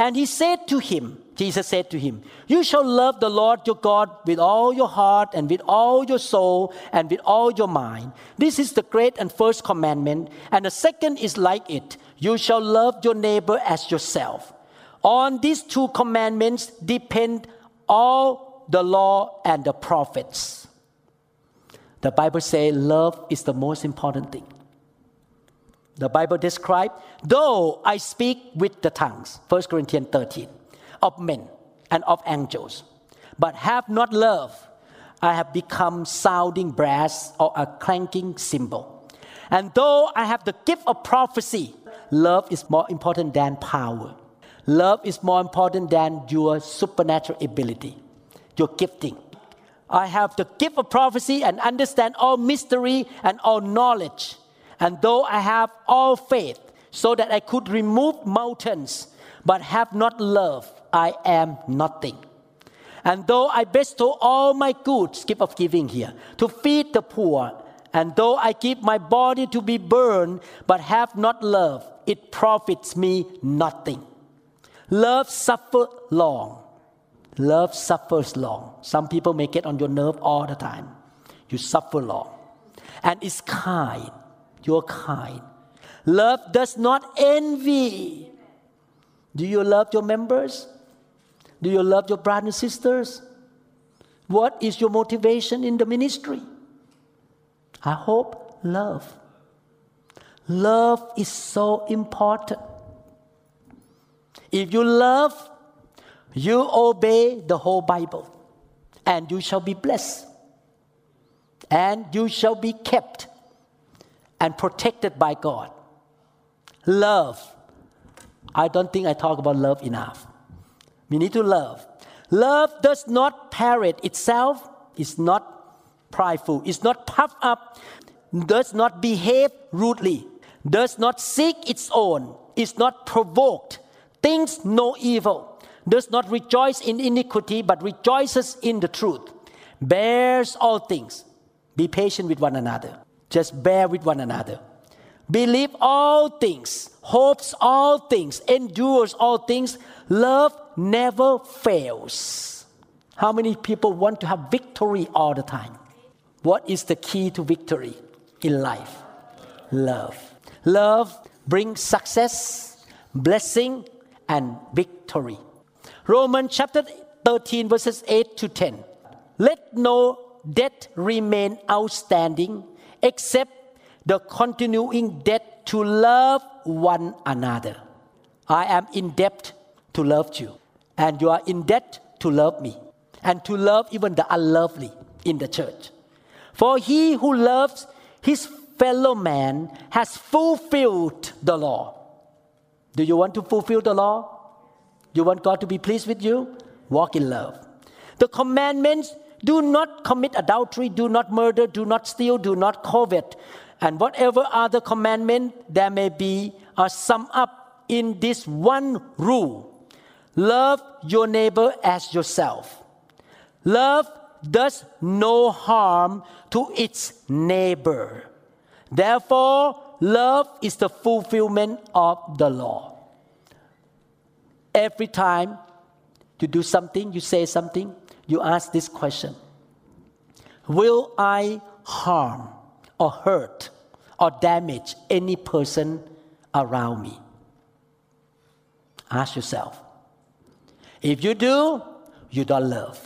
And he said to him, Jesus said to him, You shall love the Lord your God with all your heart and with all your soul and with all your mind. This is the great and first commandment. And the second is like it you shall love your neighbor as yourself. On these two commandments depend all the law and the prophets. The Bible says love is the most important thing. The Bible describes, though I speak with the tongues, 1 Corinthians 13, of men and of angels, but have not love, I have become sounding brass or a clanking cymbal. And though I have the gift of prophecy, love is more important than power. Love is more important than your supernatural ability, your gifting. I have the gift of prophecy and understand all mystery and all knowledge. And though I have all faith so that I could remove mountains, but have not love, I am nothing. And though I bestow all my goods, gift of giving here, to feed the poor, and though I give my body to be burned, but have not love, it profits me nothing. Love suffers long. Love suffers long. Some people may get on your nerve all the time. You suffer long. And it's kind. You're kind. Love does not envy. Do you love your members? Do you love your brothers and sisters? What is your motivation in the ministry? I hope love. Love is so important. If you love, you obey the whole Bible, and you shall be blessed, and you shall be kept and protected by God. Love. I don't think I talk about love enough. We need to love. Love does not parrot itself, it's not prideful, it's not puffed up, does not behave rudely, does not seek its own, is not provoked, thinks no evil, does not rejoice in iniquity, but rejoices in the truth, bears all things. Be patient with one another. Just bear with one another. Believe all things, hopes all things, endures all things. Love never fails. How many people want to have victory all the time? What is the key to victory in life? Love. Love brings success, blessing, and victory. Romans chapter 13, verses 8 to 10. Let no debt remain outstanding except the continuing debt to love one another. I am in debt to love you, and you are in debt to love me, and to love even the unlovely in the church. For he who loves his fellow man has fulfilled the law. Do you want to fulfill the law? You want God to be pleased with you? Walk in love. The commandments do not commit adultery, do not murder, do not steal, do not covet. And whatever other commandment there may be are summed up in this one rule love your neighbor as yourself. Love does no harm to its neighbor. Therefore, love is the fulfillment of the law. Every time you do something, you say something, you ask this question Will I harm or hurt or damage any person around me? Ask yourself. If you do, you don't love.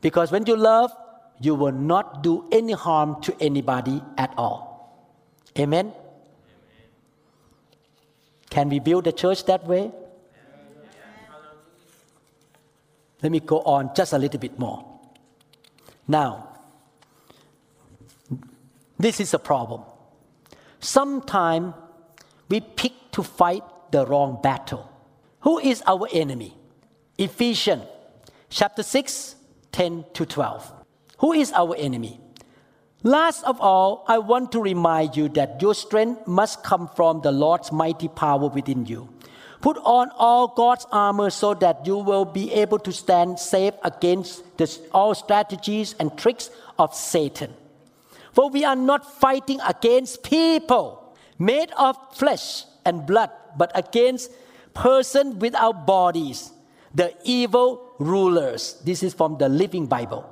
Because when you love, you will not do any harm to anybody at all. Amen? Can we build a church that way? Let me go on just a little bit more. Now, this is a problem. Sometimes we pick to fight the wrong battle. Who is our enemy? Ephesians chapter 6, 10 to 12. Who is our enemy? Last of all, I want to remind you that your strength must come from the Lord's mighty power within you. Put on all God's armor so that you will be able to stand safe against all strategies and tricks of Satan. For we are not fighting against people made of flesh and blood, but against persons without bodies, the evil rulers. This is from the Living Bible.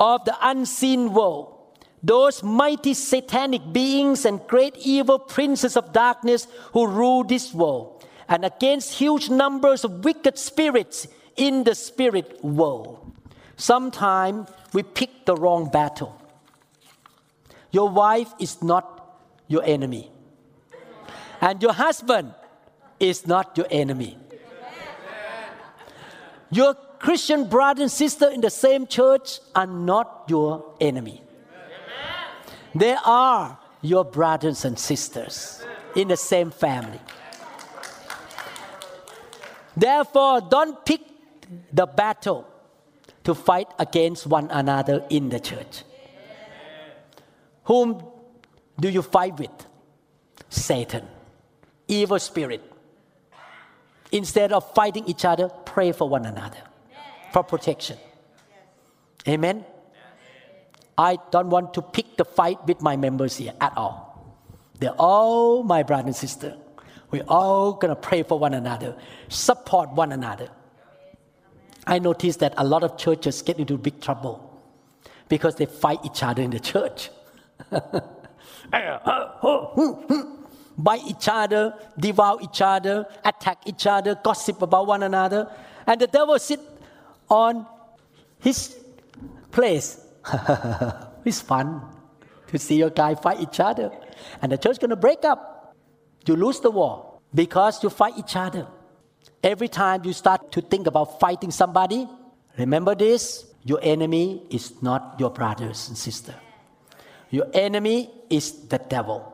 Of the unseen world those mighty satanic beings and great evil princes of darkness who rule this world, and against huge numbers of wicked spirits in the spirit world. Sometimes we pick the wrong battle. Your wife is not your enemy, and your husband is not your enemy. Your Christian brother and sister in the same church are not your enemy. They are your brothers and sisters in the same family. Therefore, don't pick the battle to fight against one another in the church. Whom do you fight with? Satan, evil spirit. Instead of fighting each other, pray for one another for protection. Amen. I don't want to pick the fight with my members here at all. They're all my brother and sister. We're all gonna pray for one another, support one another. I notice that a lot of churches get into big trouble because they fight each other in the church. Bite each other, devour each other, attack each other, gossip about one another, and the devil sit on his place it's fun to see your guy fight each other. And the church gonna break up. You lose the war because you fight each other. Every time you start to think about fighting somebody, remember this your enemy is not your brothers and sister. Your enemy is the devil.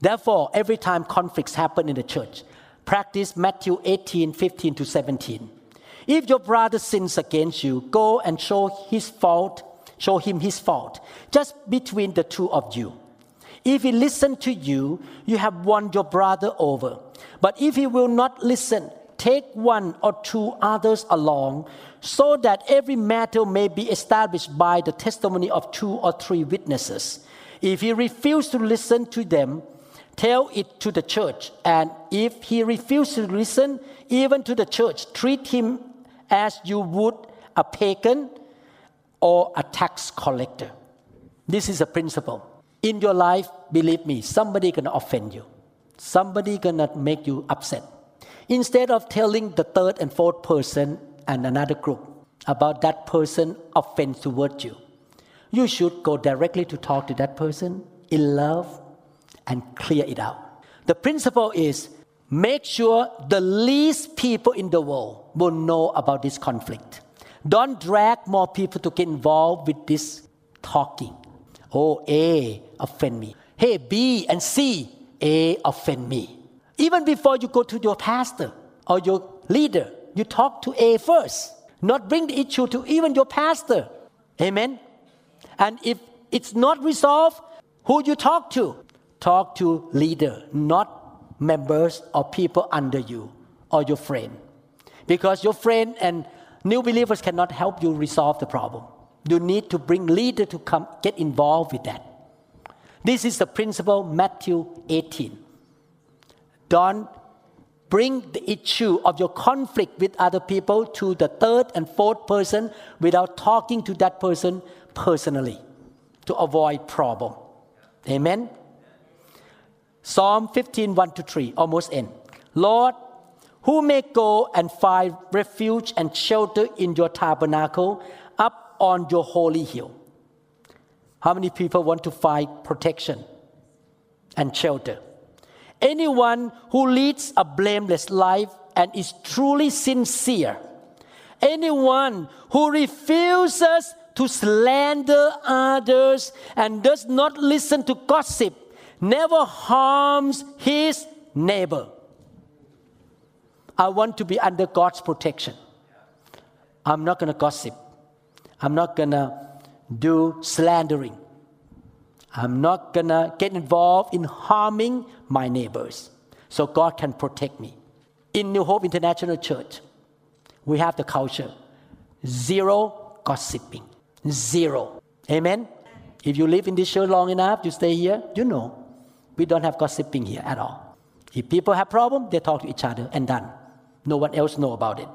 Therefore, every time conflicts happen in the church, practice Matthew 18 15 to 17. If your brother sins against you, go and show his fault, show him his fault, just between the two of you. If he listens to you, you have won your brother over. But if he will not listen, take one or two others along, so that every matter may be established by the testimony of two or three witnesses. If he refuses to listen to them, tell it to the church. And if he refuses to listen, even to the church, treat him as you would a pagan or a tax collector. This is a principle. In your life, believe me, somebody gonna offend you. Somebody gonna make you upset. Instead of telling the third and fourth person and another group about that person offense towards you, you should go directly to talk to that person in love and clear it out. The principle is make sure the least people in the world will know about this conflict. Don't drag more people to get involved with this talking. Oh, A offend me. Hey, B and C, A offend me. Even before you go to your pastor or your leader, you talk to A first, not bring the issue to even your pastor. Amen. And if it's not resolved, who you talk to? Talk to leader, not members or people under you or your friend. Because your friend and new believers cannot help you resolve the problem. You need to bring leader to come get involved with that. This is the principle Matthew 18. Don't bring the issue of your conflict with other people to the third and fourth person without talking to that person personally to avoid problem. Amen. Psalm 15, 1 to 3, almost end. Lord, who may go and find refuge and shelter in your tabernacle up on your holy hill? How many people want to find protection and shelter? Anyone who leads a blameless life and is truly sincere. Anyone who refuses to slander others and does not listen to gossip never harms his neighbor. I want to be under God's protection. I'm not going to gossip. I'm not going to do slandering. I'm not going to get involved in harming my neighbors. So God can protect me. In New Hope International Church, we have the culture zero gossiping. Zero. Amen? If you live in this church long enough, you stay here, you know. We don't have gossiping here at all. If people have problem, they talk to each other and done. No one else know about it.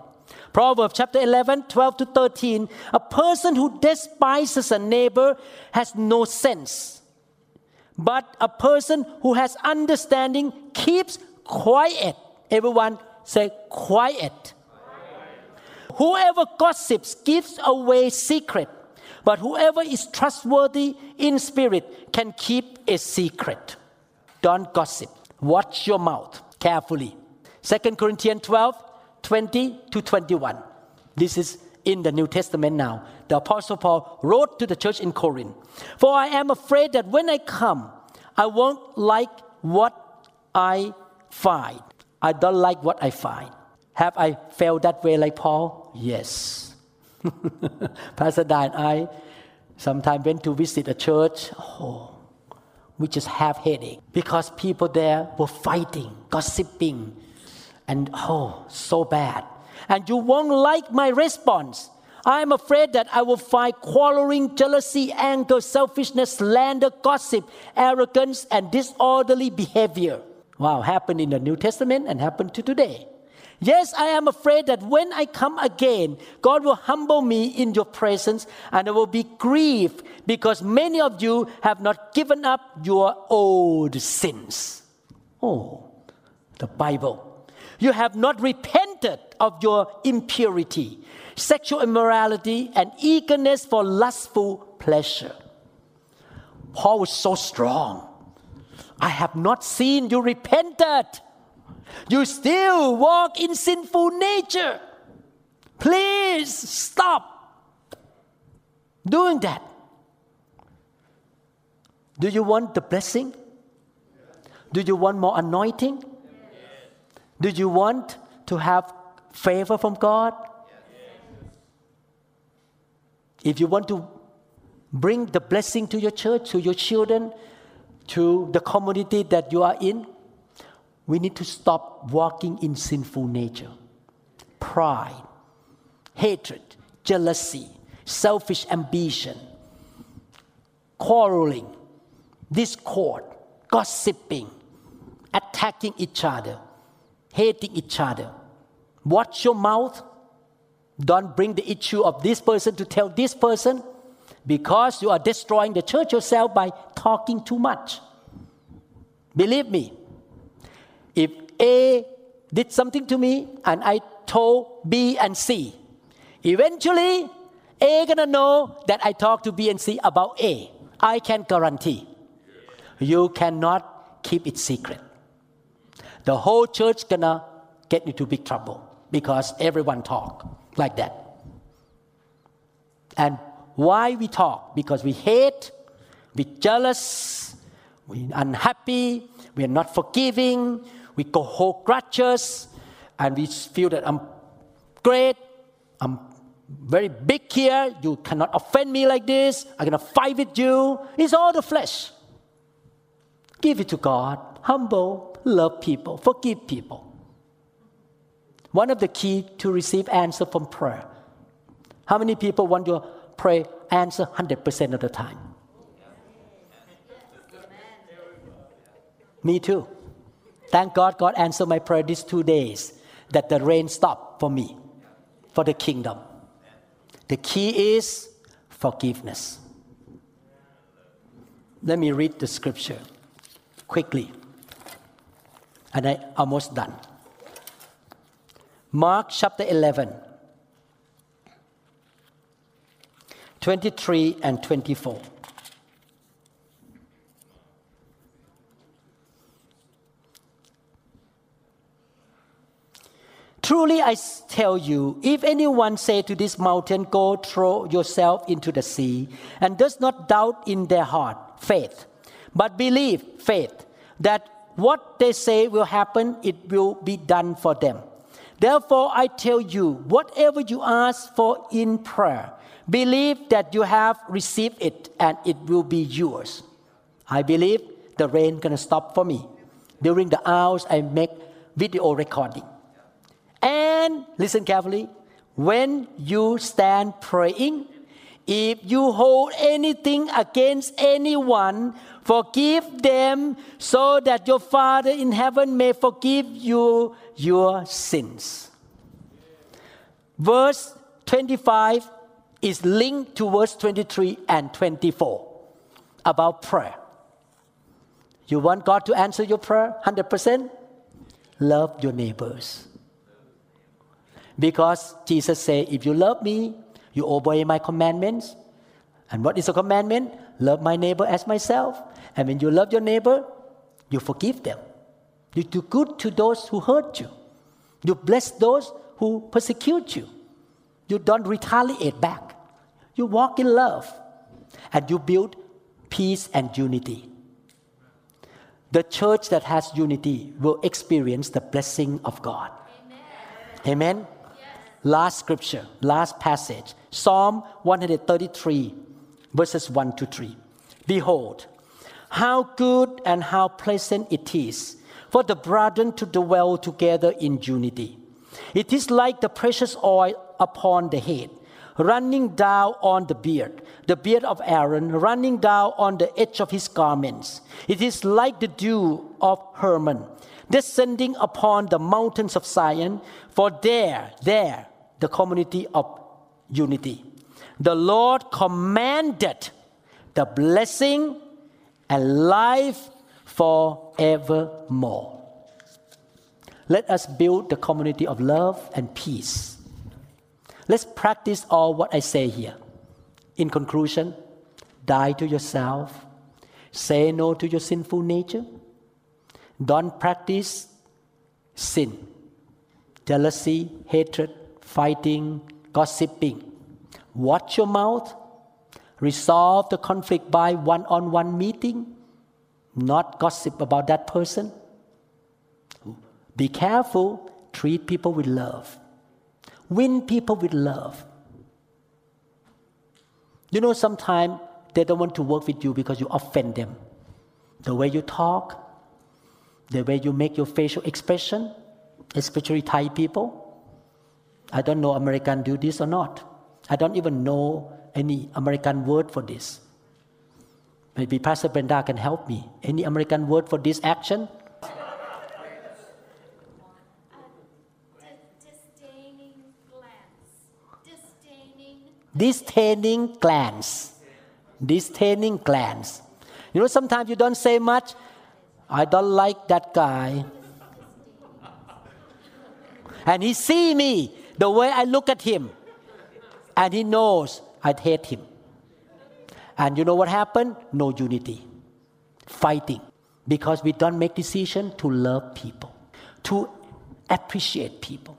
Proverbs chapter 11, 12 to 13. A person who despises a neighbor has no sense. But a person who has understanding keeps quiet. Everyone say quiet. Whoever gossips gives away secret, but whoever is trustworthy in spirit can keep a secret. Don't gossip. Watch your mouth carefully. 2 Corinthians 12, 20 to 21. This is in the New Testament now. The Apostle Paul wrote to the church in Corinth For I am afraid that when I come, I won't like what I find. I don't like what I find. Have I felt that way like Paul? Yes. Pastor Dan and I sometimes went to visit a church. Oh, we just have headache because people there were fighting, gossiping, and oh, so bad. And you won't like my response. I am afraid that I will find quarreling, jealousy, anger, selfishness, slander, gossip, arrogance, and disorderly behavior. Wow, happened in the New Testament and happened to today. Yes, I am afraid that when I come again, God will humble me in your presence and I will be grieved because many of you have not given up your old sins. Oh, the Bible. You have not repented of your impurity, sexual immorality, and eagerness for lustful pleasure. Paul was so strong. I have not seen you repented you still walk in sinful nature. Please stop doing that. Do you want the blessing? Do you want more anointing? Do you want to have favor from God? If you want to bring the blessing to your church, to your children, to the community that you are in, we need to stop walking in sinful nature, pride, hatred, jealousy, selfish ambition, quarreling, discord, gossiping, attacking each other, hating each other. Watch your mouth. Don't bring the issue of this person to tell this person because you are destroying the church yourself by talking too much. Believe me, if A did something to me and I told B and C, eventually A gonna know that I talked to B and C about A. I can guarantee. You cannot keep it secret. The whole church gonna get into big trouble because everyone talk like that. And why we talk? Because we hate, we jealous, we unhappy, we are not forgiving, we go hold grudges, and we feel that I'm great, I'm very big here, you cannot offend me like this, I'm gonna fight with you. It's all the flesh. Give it to God, humble, love people, forgive people. One of the key to receive answer from prayer. How many people want your pray, answer 100% of the time. Me too. Thank God God answered my prayer these two days that the rain stopped for me, for the kingdom. The key is forgiveness. Let me read the scripture quickly. And I almost done. Mark chapter 11 23 and 24. Truly I tell you, if anyone say to this mountain, Go throw yourself into the sea, and does not doubt in their heart, faith, but believe, faith, that what they say will happen, it will be done for them. Therefore I tell you, whatever you ask for in prayer, Believe that you have received it and it will be yours. I believe the rain gonna stop for me during the hours I make video recording. And listen carefully, when you stand praying, if you hold anything against anyone, forgive them so that your Father in heaven may forgive you your sins. Verse 25 is linked to verse 23 and 24 about prayer. You want God to answer your prayer 100%? Love your neighbors. Because Jesus said, If you love me, you obey my commandments. And what is a commandment? Love my neighbor as myself. And when you love your neighbor, you forgive them. You do good to those who hurt you. You bless those who persecute you. You don't retaliate back. You walk in love and you build peace and unity. The church that has unity will experience the blessing of God. Amen. Amen? Last scripture, last passage Psalm 133, verses 1 to 3. Behold, how good and how pleasant it is for the brethren to dwell together in unity. It is like the precious oil upon the head running down on the beard, the beard of Aaron, running down on the edge of his garments. It is like the dew of Hermon, descending upon the mountains of Zion, for there, there, the community of unity. The Lord commanded the blessing and life forevermore. Let us build the community of love and peace Let's practice all what I say here. In conclusion, die to yourself, say no to your sinful nature, don't practice sin, jealousy, hatred, fighting, gossiping. Watch your mouth, resolve the conflict by one on one meeting, not gossip about that person. Be careful, treat people with love. Win people with love. You know, sometimes they don't want to work with you because you offend them. the way you talk, the way you make your facial expression, especially Thai people. I don't know American do this or not. I don't even know any American word for this. Maybe Pastor Brenda can help me. Any American word for this action? Disdaining glance. Disdaining. Disdaining glance. You know, sometimes you don't say much. I don't like that guy. And he see me the way I look at him. And he knows I hate him. And you know what happened? No unity. Fighting. Because we don't make decision to love people, to appreciate people,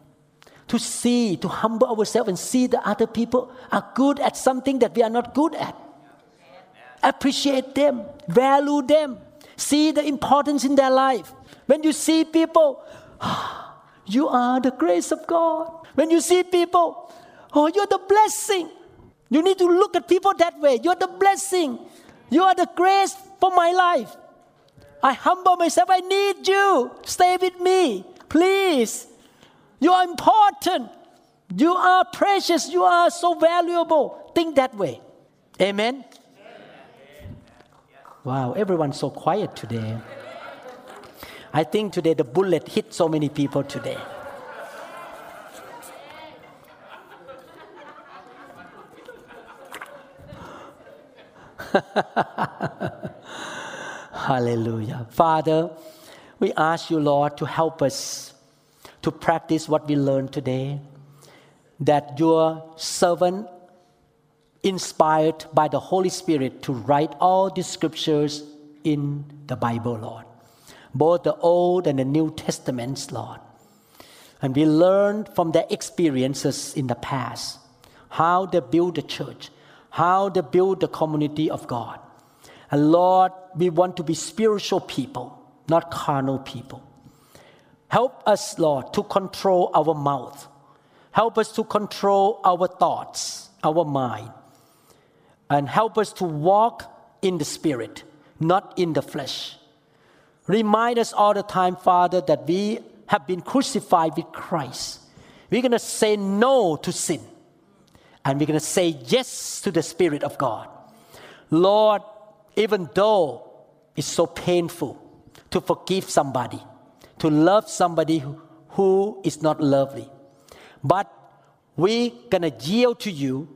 to see, to humble ourselves and see that other people are good at something that we are not good at. Appreciate them, value them, see the importance in their life. When you see people, you are the grace of God. When you see people, oh, you're the blessing. You need to look at people that way. You're the blessing. You are the grace for my life. I humble myself. I need you. Stay with me, please. You are important. You are precious. You are so valuable. Think that way. Amen. Wow, everyone's so quiet today. I think today the bullet hit so many people today. Hallelujah. Father, we ask you, Lord, to help us to practice what we learned today. That your servant, inspired by the Holy Spirit, to write all the scriptures in the Bible, Lord, both the Old and the New Testaments, Lord. And we learned from their experiences in the past how they built the church, how they build the community of God. And Lord, we want to be spiritual people, not carnal people. Help us, Lord, to control our mouth. Help us to control our thoughts, our mind. And help us to walk in the Spirit, not in the flesh. Remind us all the time, Father, that we have been crucified with Christ. We're going to say no to sin and we're going to say yes to the Spirit of God. Lord, even though it's so painful to forgive somebody, to love somebody who, is not lovely, but we're going to yield to you,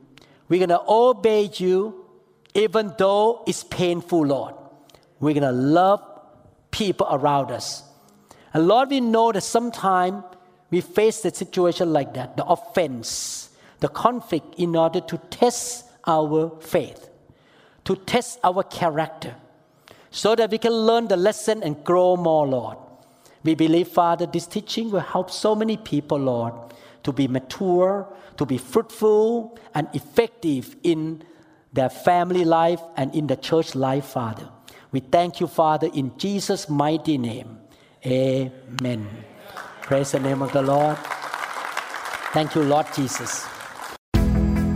we're going to obey you, even though it's painful, Lord. We're going to love people around us. And Lord, we know that sometimes we face a situation like that, the offense the conflict in order to test our faith, to test our character, so that we can learn the lesson and grow more, Lord. We believe, Father, this teaching will help so many people, Lord, to be mature, to be fruitful and effective in their family life and in the church life, Father. We thank you, Father, in Jesus' mighty name. Amen. Praise the name of the Lord. Thank you, Lord Jesus.